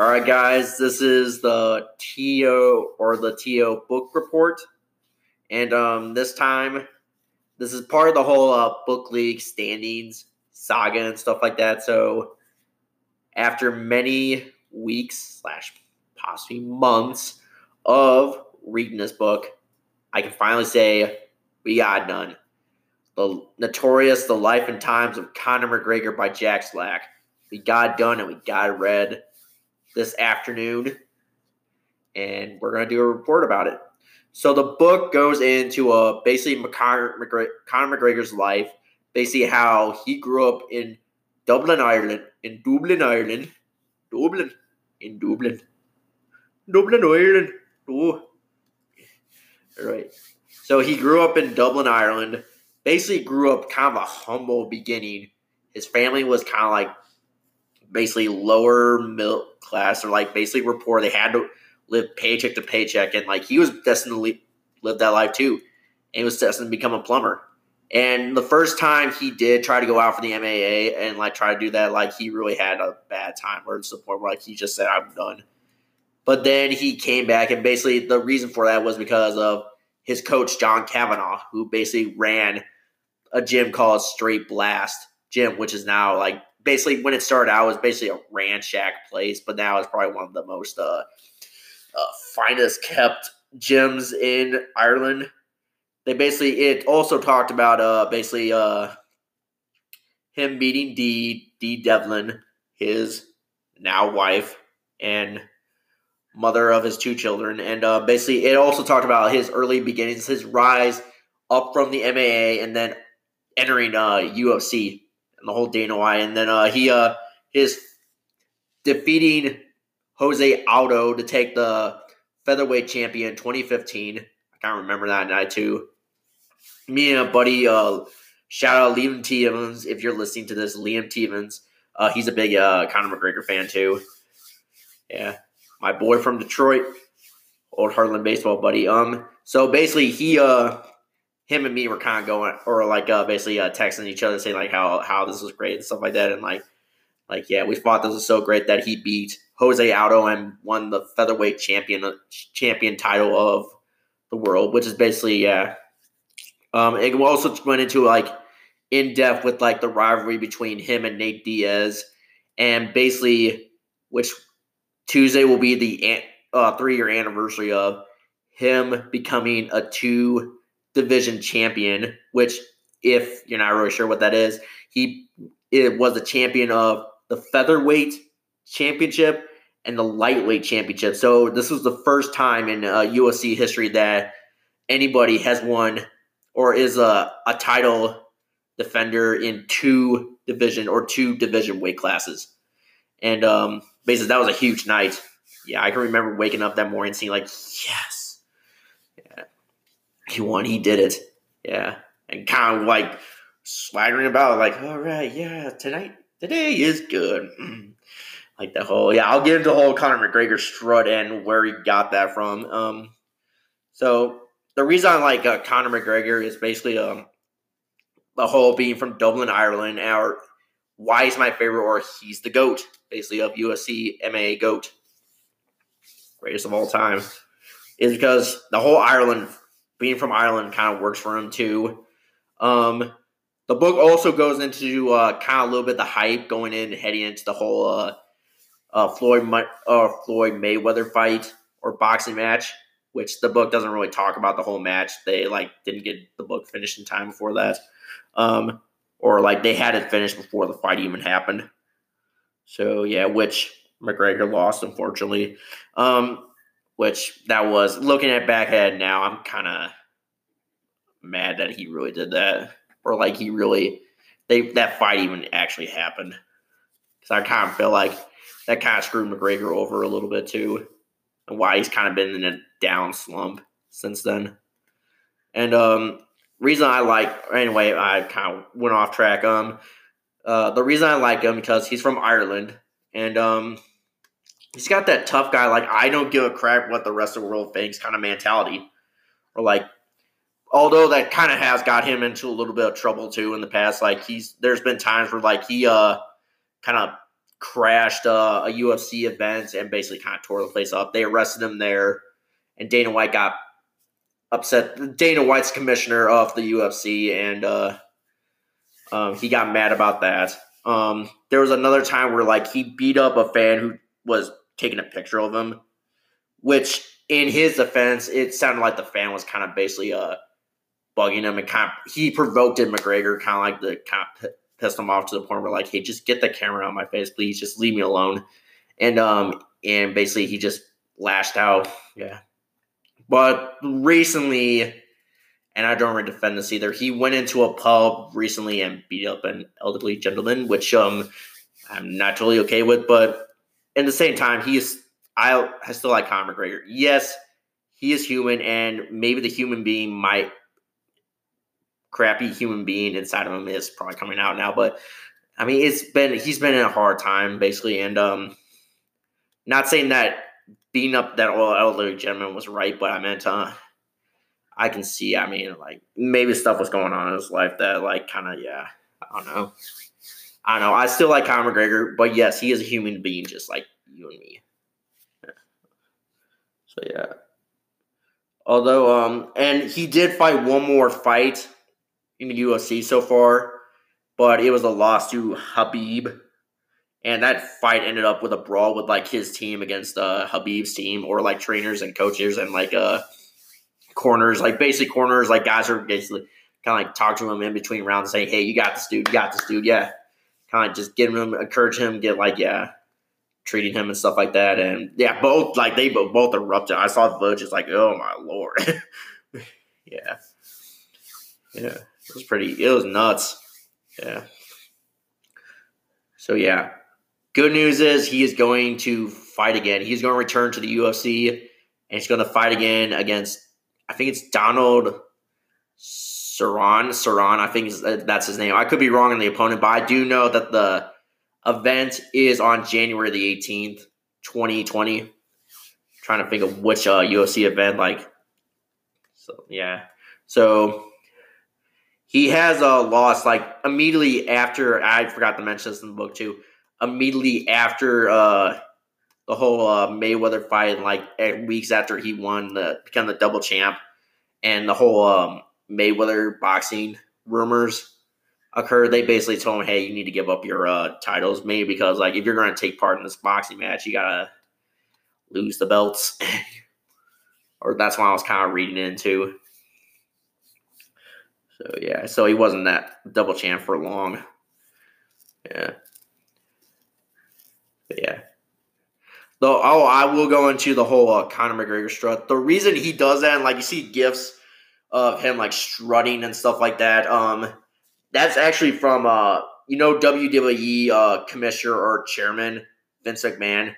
All right, guys, this is the TO or the TO book report. And um, this time, this is part of the whole uh, book league standings saga and stuff like that. So, after many weeks slash possibly months of reading this book, I can finally say we got done. The notorious The Life and Times of Conor McGregor by Jack Slack. We got done and we got read this afternoon, and we're going to do a report about it. So the book goes into a basically Conor McGregor's life, basically how he grew up in Dublin, Ireland, in Dublin, Ireland, Dublin, in Dublin, Dublin, Ireland. Oh. All right. So he grew up in Dublin, Ireland. Basically, grew up kind of a humble beginning. His family was kind of like basically lower middle class or like basically were poor. They had to live paycheck to paycheck, and like he was destined to live that life too. And he was destined to become a plumber. And the first time he did try to go out for the MAA and like try to do that, like he really had a bad time where it's like he just said, I'm done. But then he came back and basically the reason for that was because of his coach John Kavanagh, who basically ran a gym called Straight Blast Gym, which is now like basically when it started out it was basically a ranch shack place, but now it's probably one of the most uh, uh, finest kept gyms in Ireland. They basically it also talked about uh basically uh him meeting Dee Dee Devlin, his now wife and mother of his two children, and uh, basically it also talked about his early beginnings, his rise up from the MAA, and then entering uh UFC and the whole Dana White, and then uh, he uh his defeating Jose Aldo to take the featherweight champion 2015. I can't remember that night too. Me and a buddy, uh, shout out Liam T. Evans if you're listening to this. Liam T. Evans, uh, he's a big uh, Conor McGregor fan too. Yeah, my boy from Detroit, old Heartland baseball buddy. Um, so basically he uh him and me were kind of going or like uh, basically uh, texting each other saying like how how this was great and stuff like that. And like like yeah we thought this was so great that he beat Jose Aldo and won the featherweight champion champion title of the world which is basically yeah. Um it also went into like in depth with like the rivalry between him and Nate Diaz. And basically which Tuesday will be the uh, three year anniversary of him becoming a two division champion, which if you're not really sure what that is, he it was a champion of the featherweight championship and the lightweight championship. So this was the first time in uh, UFC history that anybody has won or is a, a title defender in two division or two division weight classes. And um, basically, that was a huge night. Yeah, I can remember waking up that morning seeing like, yes, he won. He did it. Yeah, and kind of like swaggering about, like, all right, yeah, tonight, today is good. like the whole, yeah, I'll into the whole Conor McGregor strut and where he got that from. Um, so the reason I like uh, Conor McGregor is basically um the whole being from Dublin, Ireland, or why he's my favorite, or he's the goat, basically of USC MA goat, greatest of all time, is because the whole Ireland being from Ireland kind of works for him too. Um, the book also goes into uh, kind of a little bit the hype going in, heading into the whole uh, uh, Floyd uh, Floyd Mayweather fight or boxing match, which the book doesn't really talk about the whole match. They like didn't get the book finished in time before that, um, or like they had it finished before the fight even happened. So yeah, which McGregor lost unfortunately. Um, which that was looking at backhead now, I'm kind of mad that he really did that, or like he really they that fight even actually happened. Because I kind of feel like that kind of screwed McGregor over a little bit too, and why he's kind of been in a down slump since then. And um, reason I like anyway, I kind of went off track. Um, uh, the reason I like him because he's from Ireland, and um, he's got that tough guy, like I don't give a crap what the rest of the world thinks kind of mentality. Or like although that kind of has got him into a little bit of trouble too in the past. Like he's there's been times where like he uh kind of crashed uh, a UFC event and basically kind of tore the place up. They arrested him there, and Dana White got upset. Dana White's commissioner of the UFC, and uh, um, he got mad about that. Um, there was another time where like he beat up a fan who was taking a picture of him, which in his defense, it sounded like the fan was kind of basically uh bugging him and kind of he provoked McGregor, kind of like the kind of pissed him off to the point where like, hey, just get the camera out my face, please, just leave me alone. And um and basically he just lashed out. Yeah. But recently, and I don't really defend this either. He went into a pub recently and beat up an elderly gentleman, which um I'm not totally okay with. But at the same time, he is I, I still like Conor McGregor. Yes, he is human, and maybe the human being might crappy human being inside of him is probably coming out now. But I mean, it's been he's been in a hard time basically, and um, not saying that beating up that old elderly gentleman was right, but I meant uh, I can see. I mean, like maybe stuff was going on in his life that like kind of yeah, I don't know. I don't know. I still like Conor McGregor, but yes, he is a human being just like you and me. Yeah. So yeah. Although um and he did fight one more fight in the UFC so far, but it was a loss to Khabib. And that fight ended up with a brawl with like his team against uh Khabib's team or like trainers and coaches and like uh corners, like basic corners, like guys are basically kind of like talk to him in between rounds and saying, Hey, you got this dude, you got this dude, yeah. Kind of just get him encourage him, get like, yeah, treating him and stuff like that. And yeah, both like they both, both erupted. I saw the footage, like, oh my lord. yeah. Yeah. It was pretty. It was nuts. Yeah. So yeah, good news is he is going to fight again. He's going to return to the UFC and he's going to fight again against. I think it's Donald Saran. Saran, I think uh, that's his name. I could be wrong on the opponent, but I do know that the event is on January the 18th, 2020. trying to think of which uh, UFC event, like. So yeah, so he has a loss like immediately after. I forgot to mention this in the book too. Immediately after uh, the whole uh, Mayweather fight, like weeks after he won the become the double champ, and the whole um, Mayweather boxing rumors occurred, they basically told him, "Hey, you need to give up your uh, titles, maybe because like if you're going to take part in this boxing match, you gotta lose the belts." or that's why I was kind of reading into. So yeah, so he wasn't that double champ for long. Yeah. But yeah. Though, oh, I will go into the whole uh, Conor McGregor strut. The reason he does that, and like you see gifs of him like strutting and stuff like that, um, that's actually from uh, you know, WWE uh, commissioner or chairman Vince McMahon.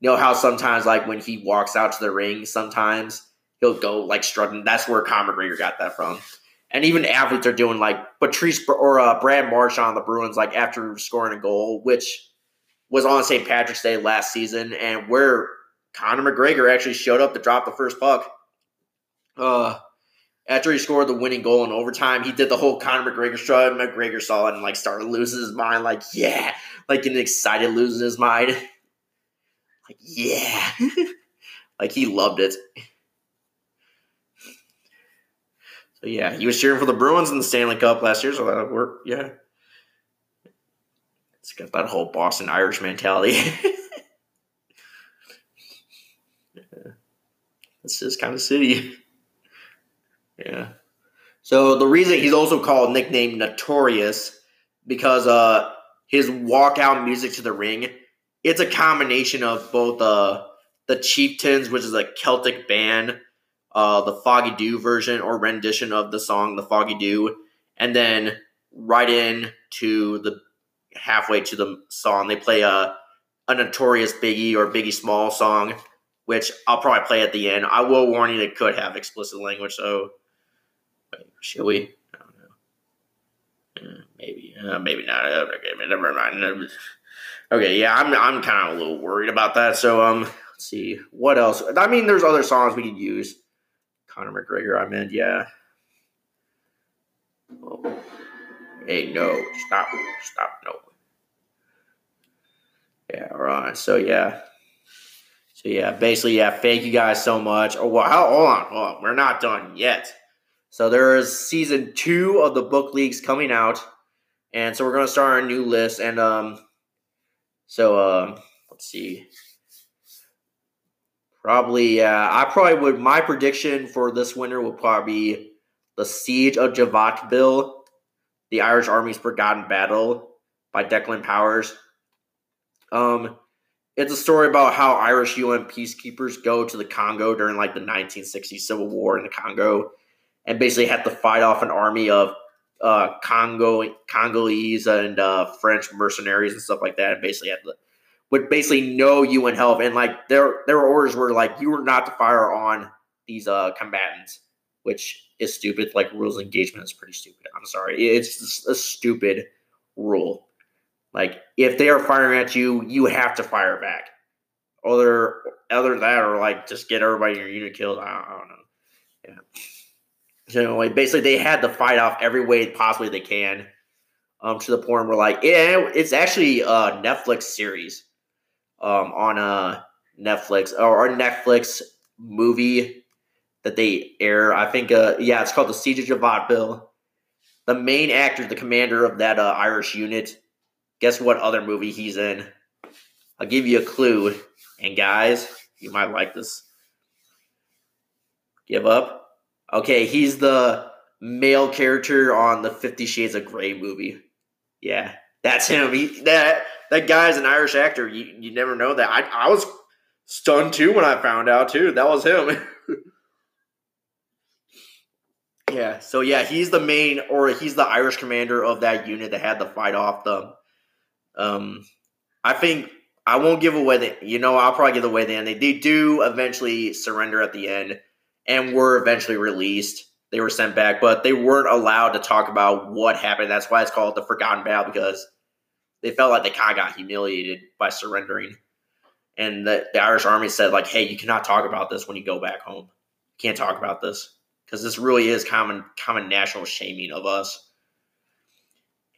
You know how sometimes like when he walks out to the ring, sometimes he'll go like strutting. That's where Conor McGregor got that from and even athletes are doing like Patrice or uh, Brad Marchand on the Bruins, like after scoring a goal, which was on St. Patrick's Day last season, and where Conor McGregor actually showed up to drop the first puck. Uh, after he scored the winning goal in overtime, he did the whole Conor McGregor strut. McGregor saw it and like started losing his mind, like yeah, like getting excited, losing his mind, like yeah, like he loved it. So yeah, he was cheering for the Bruins in the Stanley Cup last year, so that worked. Yeah, it's got that whole Boston Irish mentality. yeah. It's just kind of city. Yeah. So the reason he's also called nicknamed Notorious because uh his walkout music to the ring, it's a combination of both uh the Chieftains, which is a Celtic band, uh, the Foggy Dew version or rendition of the song, the Foggy Dew, and then right in to the halfway to the song, they play a a notorious Biggie or Biggie Small song, which I'll probably play at the end. I will warn you, it could have explicit language, so we? I don't know. Uh, maybe, uh, maybe not. Okay, never mind. Okay, yeah, I'm I'm kind of a little worried about that. So um, let's see what else. I mean, there's other songs we could use. Conor McGregor, I meant, yeah. Oh. Hey, no, stop, stop, no. Yeah, all right. So yeah. So yeah, basically, yeah, thank you guys so much. Oh well, hold on, hold on. We're not done yet. So there is season two of the book leagues coming out. And so we're gonna start our new list. And um so um let's see. Probably yeah, I probably would my prediction for this winter would probably be the Siege of Javatville, the Irish Army's Forgotten Battle by Declan Powers. Um, it's a story about how Irish UN peacekeepers go to the Congo during like the 1960s civil war in the Congo, and basically have to fight off an army of uh, Congo Congolese and uh, French mercenaries and stuff like that, and basically have to with basically no UN help, and like their their orders were like you were not to fire on these uh, combatants, which is stupid. Like rules of engagement is pretty stupid. I'm sorry, it's a stupid rule. Like if they are firing at you, you have to fire back. Other other that, or like just get everybody in your unit killed. I don't, I don't know. Yeah. Like basically, they had to fight off every way possibly they can. Um, to the point where like yeah, it's actually a Netflix series. Um, on a Netflix or a Netflix movie that they air. I think, uh, yeah, it's called the Siege of Javatville. The main actor, the commander of that uh, Irish unit, guess what other movie he's in? I'll give you a clue. And guys, you might like this. Give up? Okay, he's the male character on the Fifty Shades of Grey movie. Yeah, that's him. He, that that guy's an Irish actor. You you never know that. I I was stunned too when I found out too. That was him. Yeah. So yeah, he's the main, or he's the Irish commander of that unit that had to fight off the. Um, I think I won't give away the. You know, I'll probably give away the end. They, they do eventually surrender at the end, and were eventually released. They were sent back, but they weren't allowed to talk about what happened. That's why it's called the Forgotten Battle because they felt like they kind of got humiliated by surrendering. And the, the Irish army said, like, hey, you cannot talk about this when you go back home. You can't talk about this because this really is common common national shaming of us.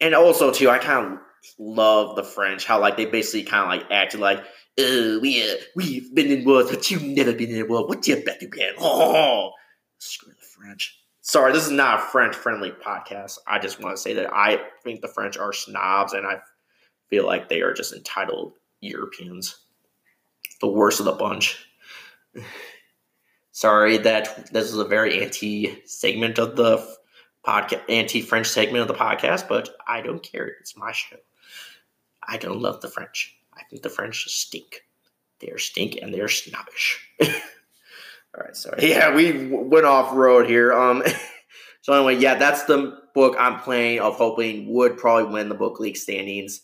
And also too, I kind of love the French how like they basically kind of like acted like, oh, we uh, we've been in wars, but you've never been in a war. What's your bet again? Oh, screw the French. Sorry, this is not a French friendly podcast. I just want to say that I think the French are snobs, and I feel like they are just entitled Europeans, the worst of the bunch. Sorry that this is a very anti segment of the podcast, anti French segment of the podcast, but I don't care. It's my show. I don't love the French. I think the French stink. They're stink and they're snobbish. All right, sorry. Yeah, we went off road here. Um, so anyway, yeah, that's the book I'm playing of hoping would probably win the book league standings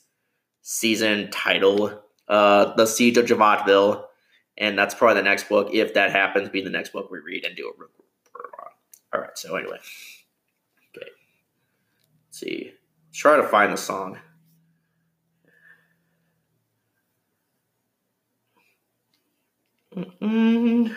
season title. Uh, the Siege of Javatville and that's probably the next book if that happens be the next book we read and do a on all right so anyway okay let's see let's try to find the song Mm-mm.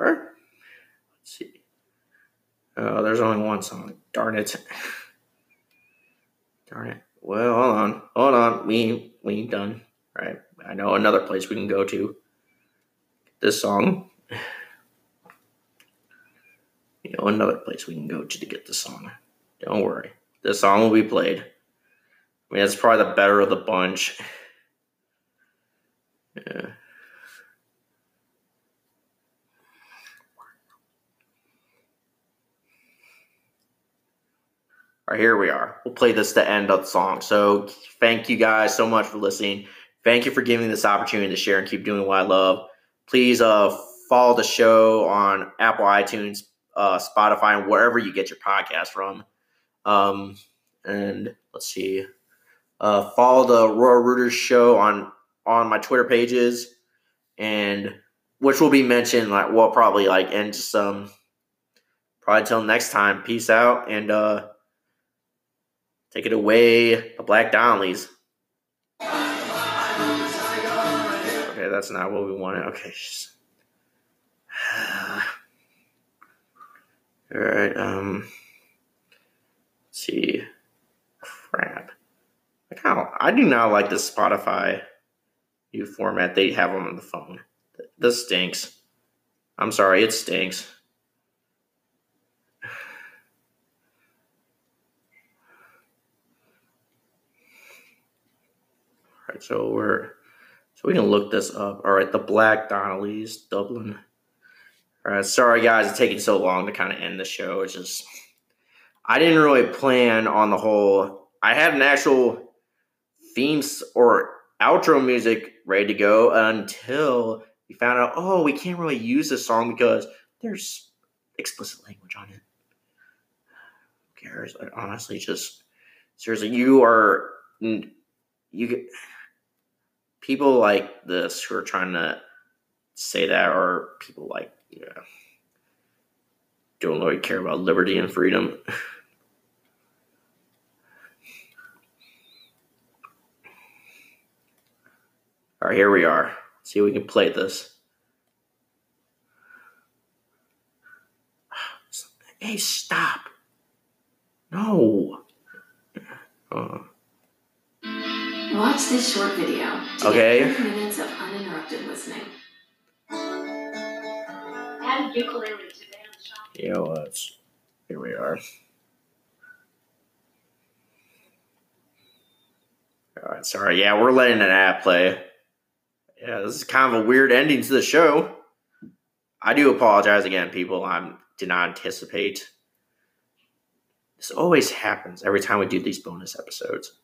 are. Let's see. Oh, there's only one song. Darn it. Darn it. Well, hold on. Hold on. We we ain't done. All right. I know another place we can go to. This song. You know another place we can go to to get the song. Don't worry. This song will be played. I mean, it's probably the better of the bunch. Yeah. All right, here we are. We'll play this to end of the song. So thank you guys so much for listening. Thank you for giving me this opportunity to share and keep doing what I love. Please uh, follow the show on Apple iTunes, uh, Spotify, and wherever you get your podcast from. Um, and let's see. Uh, follow the Royal Rooters show on on my Twitter pages, and which will be mentioned like well probably like and just um probably until next time. Peace out and uh Take it away, the Black Donnellys. That's not what we wanted. Okay. All right. Um. Let's see. Crap. I kind of. I do not like the Spotify new format they have on the phone. This stinks. I'm sorry, it stinks. All right, so we're so we can look this up. All right, the Black Donnellys, Dublin. All right, sorry guys, it's taking so long to kind of end the show. It's just I didn't really plan on the whole. I had an actual themes or outro music ready to go until we found out. Oh, we can't really use this song because there's explicit language on it. Who cares? honestly, just seriously, you are you people like this who are trying to say that are people like yeah don't really care about liberty and freedom. All right, here we are. Let's see if we can play this. Hey, stop. No. Uh. Watch this short video. To okay. Get minutes of uninterrupted listening. Add ukulele today on the shop. Yeah, let's. Here we are. All right, sorry. Yeah, we're letting an app play. Yeah, this is kind of a weird ending to the show. I do apologize again, people. I did not anticipate. This always happens every time we do these bonus episodes.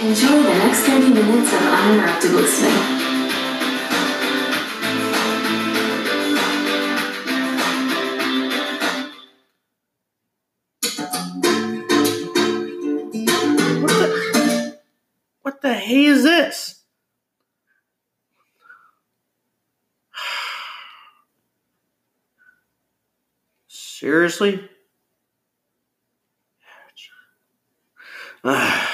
Enjoy the next 30 minutes of uninterrupted. What the, what the hey is this? Seriously? Ah.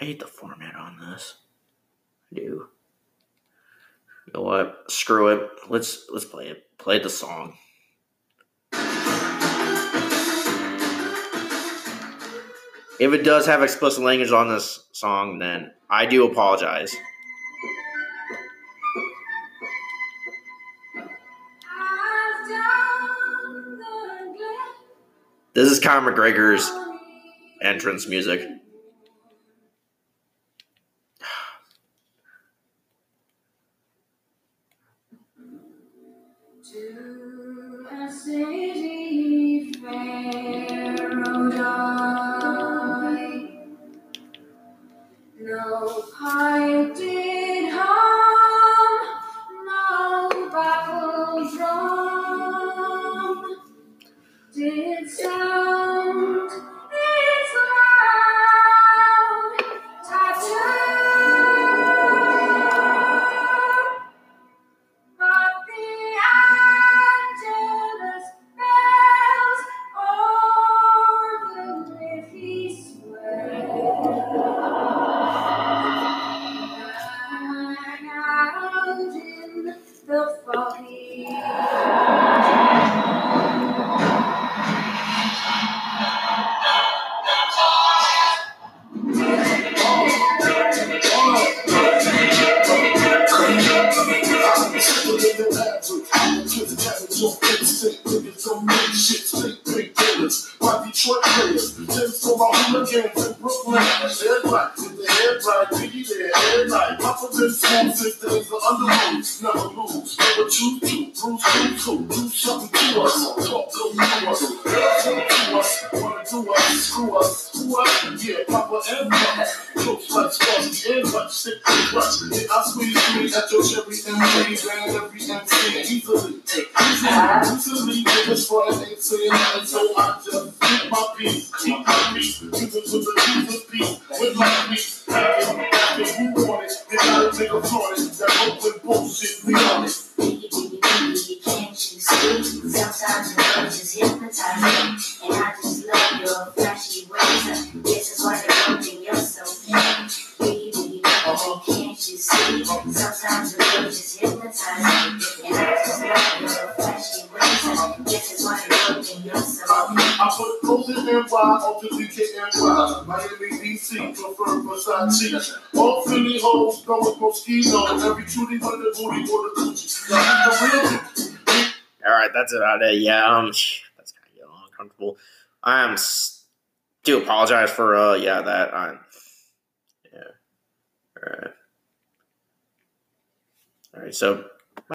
I hate the format on this. I do. You know what? Screw it. Let's let's play it. Play the song. If it does have explicit language on this song, then I do apologize. This is Conor McGregor's entrance music. School six days of. Never lose, never choose to. Bruce, two, two, do something to us. Talk to us. Girls to us, wanna do us, screw us, who us? Yeah, Papa and Mama. Close like Sparky and Hutch, stick to. Yeah, I squeeze me at your cherry M3, and every MC easily. Easily, easily, niggas front ain't saying nothing, so I just keep my peace, keep my peace. Use it to the Jesus peace, with my peace. Happen, happen, who want it? They gotta take a it. That Oakland bullshit, we on it. Sometimes your words just me, and I flashy ways. This is why they're holding you so Baby, can't you see? Sometimes the just me. And I just love your flashy ways. Why they're holding you so I put clothes in NY on the DKNY. Miami, DC, prefer Versace. Hoes Moschino. Every with the booty or the real All right, that's about it. Yeah, um, that's kind of getting uncomfortable. I am do apologize for uh, yeah, that I'm, yeah, all right, all right. So